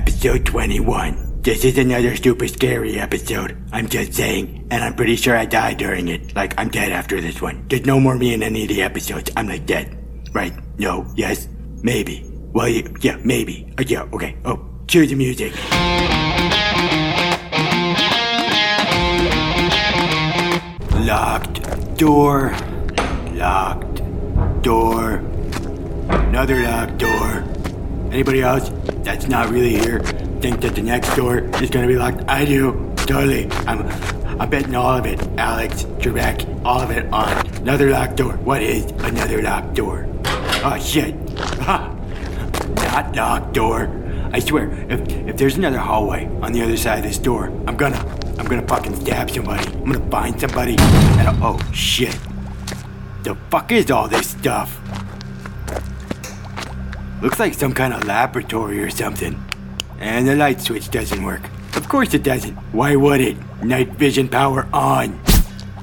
Episode 21. This is another super scary episode. I'm just saying, and I'm pretty sure I died during it. Like, I'm dead after this one. There's no more me in any of the episodes. I'm like dead. Right? No? Yes? Maybe. Well, yeah, maybe. Uh, yeah, okay. Oh, cue the music. Locked door. Locked door. Another locked door. Anybody else that's not really here think that the next door is gonna be locked? I do. Totally. I'm I'm betting all of it, Alex, Trebek, all of it on another locked door. What is another locked door? Oh shit. Not locked door. I swear, if if there's another hallway on the other side of this door, I'm gonna I'm gonna fucking stab somebody. I'm gonna find somebody and oh shit. The fuck is all this stuff? Looks like some kind of laboratory or something. And the light switch doesn't work. Of course it doesn't. Why would it? Night vision power on.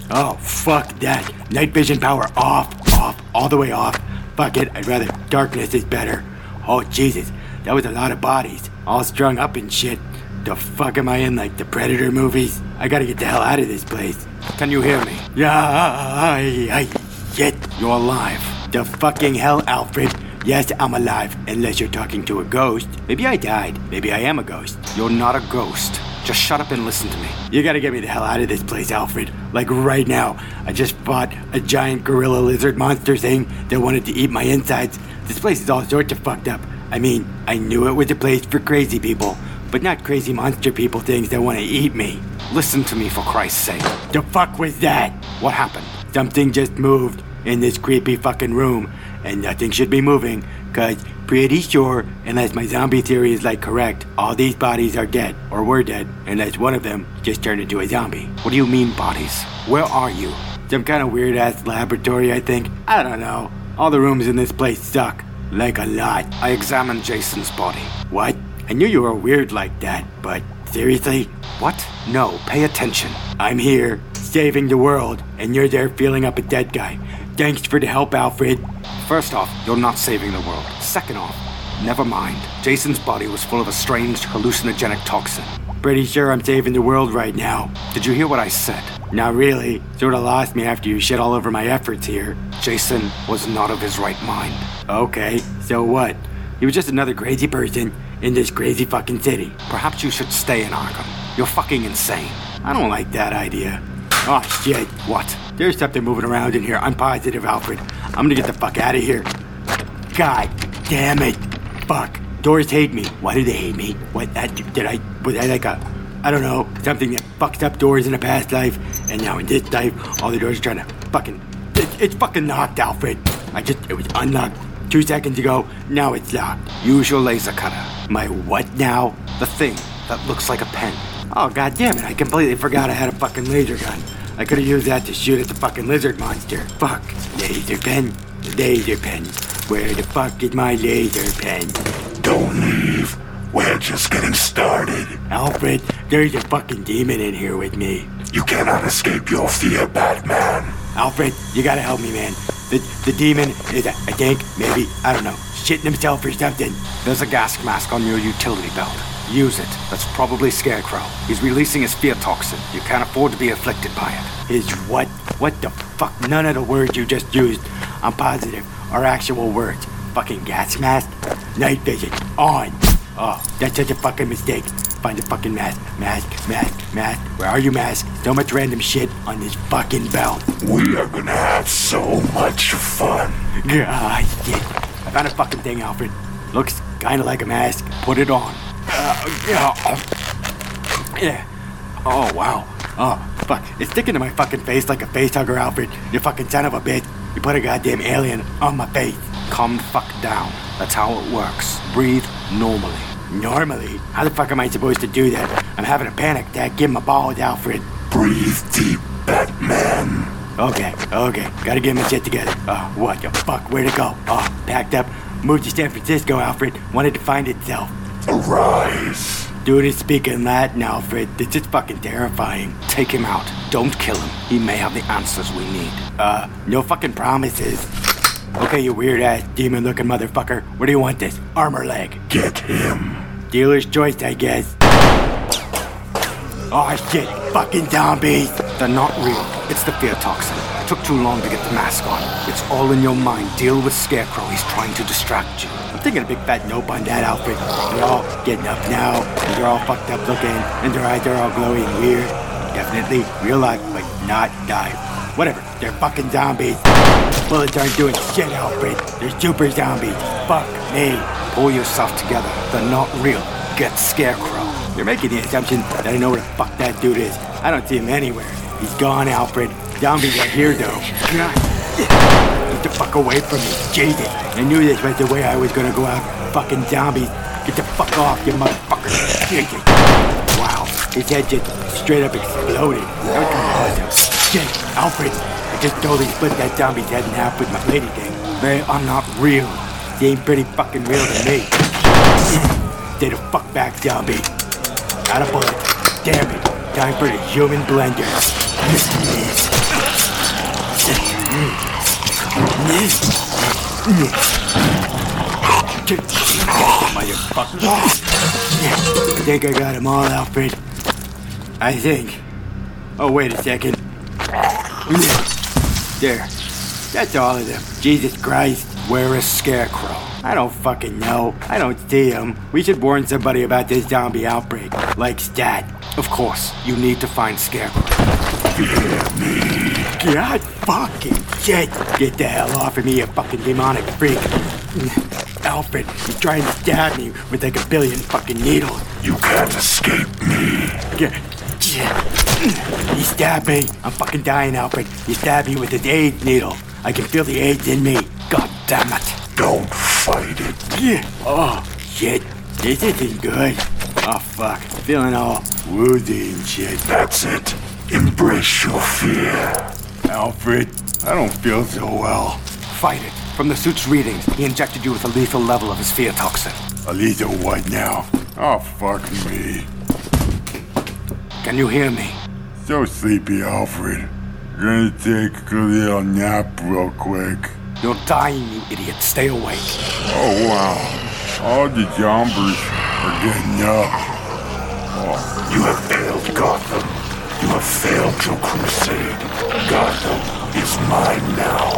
Oh, fuck that. Night vision power off, off, all the way off. Fuck it, I'd rather darkness is better. Oh, Jesus, that was a lot of bodies, all strung up and shit. The fuck am I in, like the Predator movies? I gotta get the hell out of this place. Can you hear me? Yeah, I, I, shit. You're alive. The fucking hell, Alfred. Yes, I'm alive, unless you're talking to a ghost. Maybe I died. Maybe I am a ghost. You're not a ghost. Just shut up and listen to me. You gotta get me the hell out of this place, Alfred. Like right now. I just fought a giant gorilla lizard monster thing that wanted to eat my insides. This place is all sorts of fucked up. I mean, I knew it was a place for crazy people, but not crazy monster people things that want to eat me. Listen to me for Christ's sake. The fuck was that? What happened? Something just moved in this creepy fucking room and nothing should be moving, cause pretty sure, unless my zombie theory is like correct, all these bodies are dead, or were dead, unless one of them just turned into a zombie. What do you mean bodies? Where are you? Some kind of weird ass laboratory, I think. I don't know. All the rooms in this place suck. Like a lot. I examined Jason's body. What? I knew you were weird like that, but seriously? What? No, pay attention. I'm here, saving the world, and you're there feeling up a dead guy. Thanks for the help, Alfred. First off, you're not saving the world. Second off, never mind. Jason's body was full of a strange hallucinogenic toxin. Pretty sure I'm saving the world right now. Did you hear what I said? Not really. Sorta lost me after you shit all over my efforts here. Jason was not of his right mind. Okay, so what? He was just another crazy person in this crazy fucking city. Perhaps you should stay in Arkham. You're fucking insane. I don't like that idea. Oh shit. What? There's something moving around in here. I'm positive, Alfred. I'm gonna get the fuck out of here. God damn it. Fuck. Doors hate me. Why do they hate me? What that did I was I like a I don't know, something that fucked up doors in a past life, and now in this life, all the doors are trying to fucking it, it's fucking locked, Alfred. I just it was unlocked two seconds ago, now it's locked. Use your laser cutter. My what now? The thing that looks like a pen. Oh god damn it, I completely forgot I had a fucking laser gun. I could have used that to shoot at the fucking lizard monster. Fuck. Laser pen. Laser pen. Where the fuck is my laser pen? Don't leave. We're just getting started. Alfred, there's a fucking demon in here with me. You cannot escape your fear, Batman. Alfred, you gotta help me, man. The, the demon is, I think, maybe, I don't know, shitting himself or something. There's a gas mask on your utility belt. Use it. That's probably Scarecrow. He's releasing his fear toxin. You can't afford to be afflicted by it. His what? What the fuck? None of the words you just used, I'm positive, are actual words. Fucking gas mask? Night vision. On. Oh, that's such a fucking mistake. Find the fucking mask. Mask, mask, mask. Where are you, mask? So much random shit on this fucking belt. We are gonna have so much fun. God, shit. I found a fucking thing, Alfred. Looks kinda like a mask. Put it on. Yeah. Oh. Yeah. Oh, wow. Oh, fuck. It's sticking to my fucking face like a face hugger, Alfred. You fucking son of a bitch. You put a goddamn alien on my face. Calm the fuck down. That's how it works. Breathe normally. Normally? How the fuck am I supposed to do that? I'm having a panic attack. Give him a ball Alfred. Breathe deep, Batman. Okay, okay. Gotta get my shit together. Oh, what the fuck? Where'd it go? Oh, packed up. Moved to San Francisco, Alfred. Wanted to find itself. Arise. Dude is speaking Latin, Alfred. This is fucking terrifying. Take him out. Don't kill him. He may have the answers we need. Uh, no fucking promises. Okay, you weird ass demon looking motherfucker. Where do you want this? Armor leg. Get him. Dealer's choice, I guess. Oh shit, fucking zombies! They're not real. It's the fear toxin. Took too long to get the mask on. It's all in your mind. Deal with Scarecrow. He's trying to distract you. I'm thinking a big fat nope on that outfit. They're all getting up now, and they're all fucked up looking, and their eyes are all glowing weird. Definitely real life, but not die. Whatever, they're fucking zombies. Bullets aren't doing shit, Alfred. They're super zombies. Fuck me. Pull yourself together. They're not real. Get Scarecrow. You're making the assumption that I know where the fuck that dude is. I don't see him anywhere. He's gone, Alfred. Zombies are here, though. Get the fuck away from me. Jesus. I knew this was the way I was gonna go out. Fucking zombies. Get the fuck off, you motherfucker. Jesus. Wow. His head just straight up exploded. That. Shit, Alfred. I just totally split that zombie's head in half with my lady thing. They are not real. They ain't pretty fucking real to me. Stay the fuck back, zombie. Out of bullet. Damn it. Time for the human blender. I think I got them all, Alfred. I think. Oh, wait a second. There. That's all of them. Jesus Christ. Where is Scarecrow? I don't fucking know. I don't see him. We should warn somebody about this zombie outbreak. Like stat. Of course, you need to find Scarecrow. God fucking shit. Get the hell off of me, you fucking demonic freak. Alfred, you're trying to stab me with like a billion fucking needles. You can't escape me. Yeah. He stabbed me. I'm fucking dying, Alfred. He stabbed me with his AIDS needle. I can feel the AIDS in me. God damn it. Don't fight it. Yeah. Oh, shit. This isn't good. Oh, fuck. Feeling all woozy and shit. That's it. Embrace your fear. Alfred, I don't feel so well. Fight it. From the suit's readings, he injected you with a lethal level of his fear toxin. A lethal what now? Oh, fuck me. Can you hear me? So sleepy, Alfred. Gonna take a little nap real quick. You're dying, you idiot. Stay awake. Oh, wow. All the zombies are getting up. You have failed Gotham. You have failed your crusade. Gotham is mine now.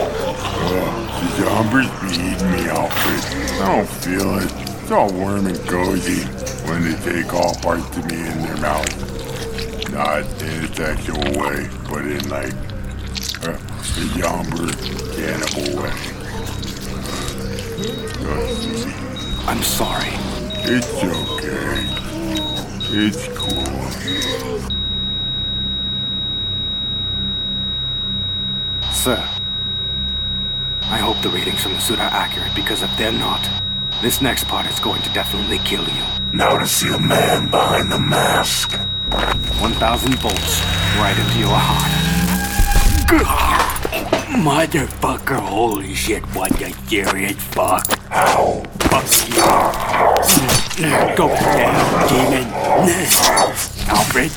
Uh, the zombies be eating me, Alfred. I don't feel it. It's all warm and cozy when they take all parts of me in their mouth. Not in a sexual way, but in like uh, a yomber cannibal way. I'm sorry. it's okay. It's cool. Sir, I hope the readings from the suit are accurate because if they're not, this next part is going to definitely kill you. Now to see a man behind the mask. 1,000 volts right into your heart. Motherfucker, holy shit, what the serious fuck? How? Fuck you. Go down, demon. Alfred,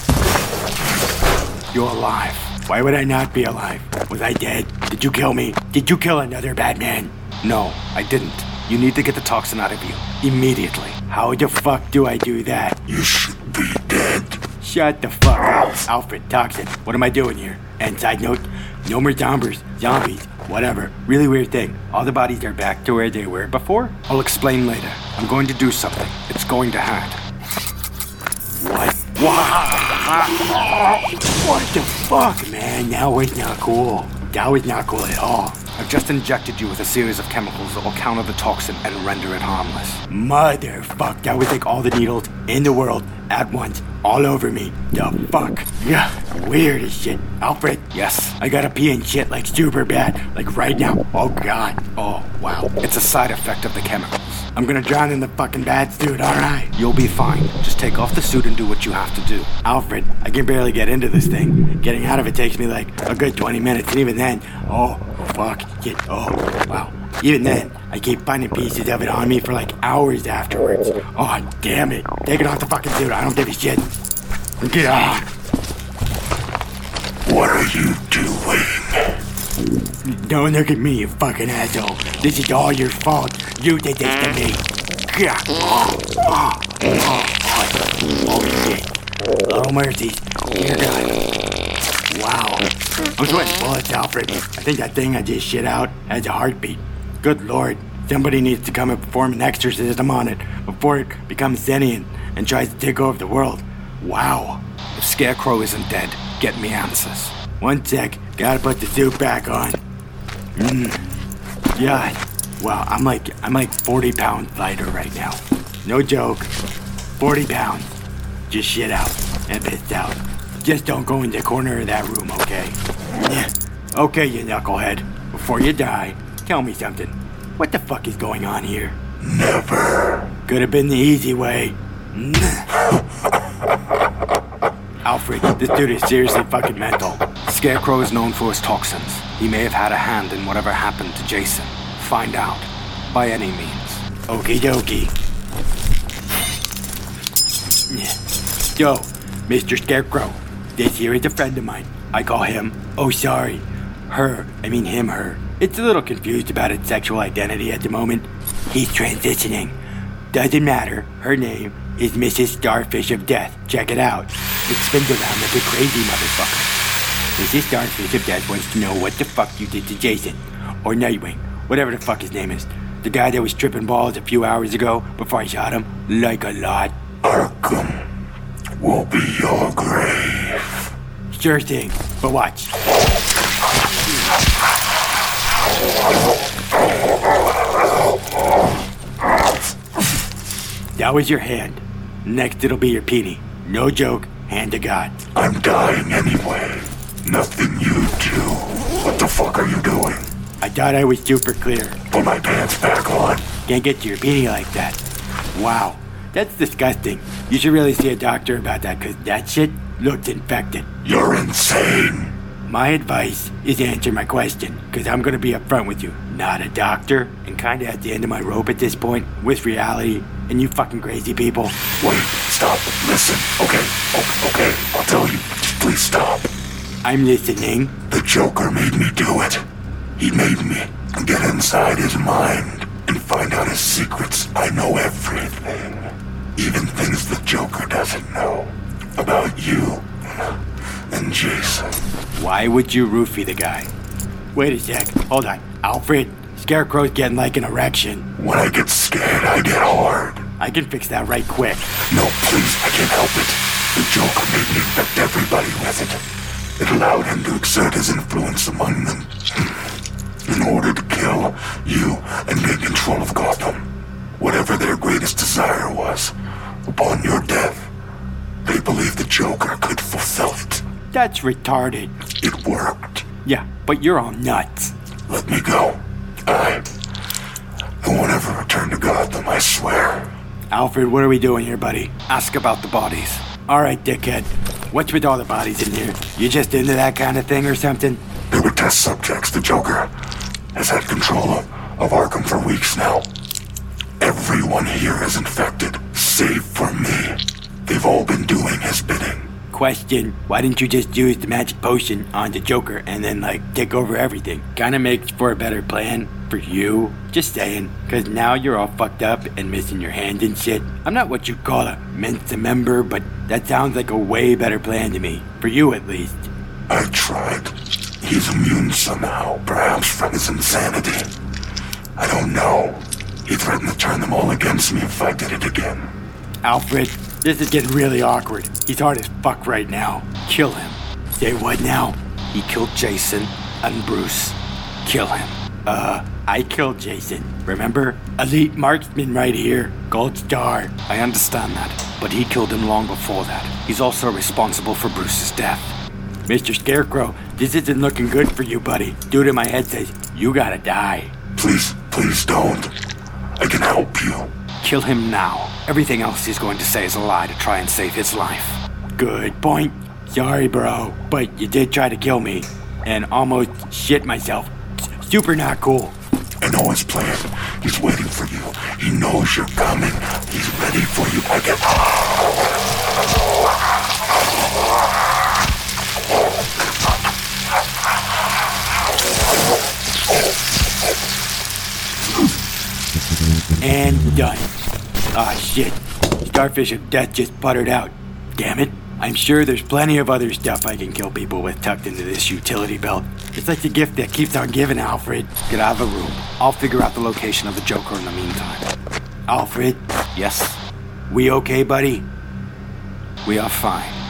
You're alive. why would I not be alive? Was I dead? Did you kill me? Did you kill another Batman? No, I didn't. You need to get the toxin out of you. Immediately. How the fuck do I do that? You should be dead. Shut the fuck up, Alfred Toxin. What am I doing here? And side note, no more zombies, zombies, whatever. Really weird thing. All the bodies are back to where they were before. I'll explain later. I'm going to do something. It's going to hurt. What? What the fuck, man? That was not cool. That was not cool at all. I've just injected you with a series of chemicals that will counter the toxin and render it harmless. Motherfuck, that would take all the needles in the world at once, all over me. The fuck? Yeah, weird as shit. Alfred, Yes. I gotta pee and shit like super bad, like right now. Oh god. Oh, wow. It's a side effect of the chemicals. I'm gonna drown in the fucking bat suit, alright. You'll be fine. Just take off the suit and do what you have to do. Alfred, I can barely get into this thing. Getting out of it takes me like a good 20 minutes, and even then, oh, fuck, shit, oh, wow. Even then, I keep finding pieces of it on me for like hours afterwards. Oh, damn it. Take it off the fucking suit, I don't give a shit. Get off. What are you doing? Don't look at me, you fucking asshole. This is all your fault. You did this to me. Yeah. Oh, oh, mercies. Dear God. Wow. I'm sweating bullets, Alfred. I think that thing I just shit out has a heartbeat. Good lord. Somebody needs to come and perform an exorcism on it before it becomes sentient and tries to take over the world. Wow. If Scarecrow isn't dead, get me answers. One sec. Gotta put the suit back on. Mmm. Yeah. Wow, I'm like I'm like 40 pounds lighter right now. No joke. 40 pounds. Just shit out and pissed out. Just don't go in the corner of that room, okay? Yeah. Okay, you knucklehead. Before you die, tell me something. What the fuck is going on here? Never. Could have been the easy way. Alfred, this dude is seriously fucking mental. Scarecrow is known for his toxins. He may have had a hand in whatever happened to Jason. Find out. By any means. Okie dokie. Yo, Mr. Scarecrow, this here is a friend of mine. I call him, oh sorry, her, I mean him, her. It's a little confused about its sexual identity at the moment. He's transitioning. Doesn't matter, her name is Mrs. Starfish of Death. Check it out. It spins around like a crazy motherfucker. Mrs. Starfish of Death wants to know what the fuck you did to Jason. Or Nightwing, whatever the fuck his name is. The guy that was tripping balls a few hours ago before I shot him, like a lot. Arkham will be your grave. Sure thing, but watch. That was your hand. Next it'll be your peenie. No joke, hand to God. I'm dying anyway. Nothing you do. What the fuck are you doing? I thought I was super clear. Put my pants back on. Can't get to your peenie like that. Wow, that's disgusting. You should really see a doctor about that, cause that shit looks infected. You're insane. My advice is answer my question, because I'm going to be upfront with you. Not a doctor, and kind of at the end of my rope at this point, with reality, and you fucking crazy people. Wait, stop, listen. Okay, o- okay, I'll tell you. Please stop. I'm listening. The Joker made me do it. He made me get inside his mind and find out his secrets. I know everything. Even things the Joker doesn't know. About you and Jason. Why would you roofie the guy? Wait a sec, hold on. Alfred, Scarecrow's getting like an erection. When I get scared, I get hard. I can fix that right quick. No, please, I can't help it. The Joker made me infect everybody with it. It allowed him to exert his influence among them. In order to kill you and gain control of Gotham. Whatever their greatest desire was, upon your death, they believed the Joker could fulfill it. That's retarded. It worked. Yeah, but you're all nuts. Let me go. I. I won't ever return to Gotham, I swear. Alfred, what are we doing here, buddy? Ask about the bodies. Alright, dickhead. What's with all the bodies in here? You just into that kind of thing or something? They were test subjects. The Joker has had control of, Arkham for weeks now. Everyone here is infected, save for me. They've all been doing his bidding. Question, why didn't you just use the magic potion on the Joker and then, like, take over everything? Kinda makes for a better plan for you. Just saying, cause now you're all fucked up and missing your hand and shit. I'm not what you call a Mensa member, but that sounds like a way better plan to me. For you, at least. I tried. He's immune somehow, perhaps from his insanity. I don't know. He threatened to turn them all against me if I did it again. Alfred, this is getting really awkward. He's hard as fuck right now. Kill him. Say what now? He killed Jason and Bruce. Kill him. Uh, I killed Jason. Remember? Elite marksman right here. Gold star. I understand that, but he killed him long before that. He's also responsible for Bruce's death. Mr. Scarecrow, this isn't looking good for you, buddy. Dude in my head says, you gotta die. Please, please don't. I can help you. Kill him now. Everything else he's going to say is a lie to try and save his life. Good point. Sorry, bro, but you did try to kill me. And almost shit myself. Super not cool. I know his plan. He's waiting for you. He knows you're coming. He's ready for you. I can. And done. Ah, shit. Starfish of Death just puttered out. Damn it. I'm sure there's plenty of other stuff I can kill people with tucked into this utility belt. It's like the gift that keeps on giving, Alfred. Get out of the room. I'll figure out the location of the Joker in the meantime. Alfred, Yes, we okay, buddy? we are fine.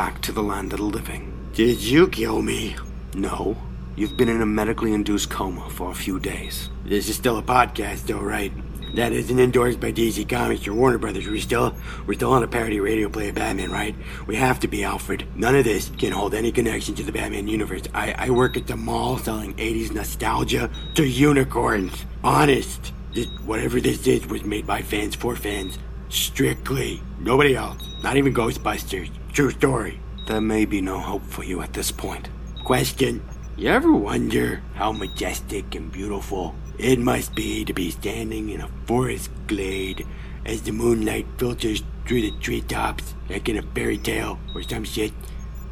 Back to the land of the living. Did you kill me? No, you've been in a medically induced coma for a few days. This is still a podcast, though, right? That isn't endorsed by DC Comics or Warner Brothers. We're still, we're still on a parody radio play of Batman, right? We have to be, Alfred. None of this can hold any connection to the Batman universe. I, I work at the mall selling 80s nostalgia to unicorns. Honest. This, whatever this is was made by fans for fans. Strictly. Nobody else. Not even Ghostbusters. True story. There may be no hope for you at this point. Question. You ever wonder how majestic and beautiful it must be to be standing in a forest glade as the moonlight filters through the treetops like in a fairy tale or some shit?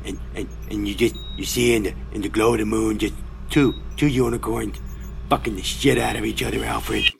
And, and, and you just, you see in the, in the glow of the moon just two, two unicorns fucking the shit out of each other, Alfred.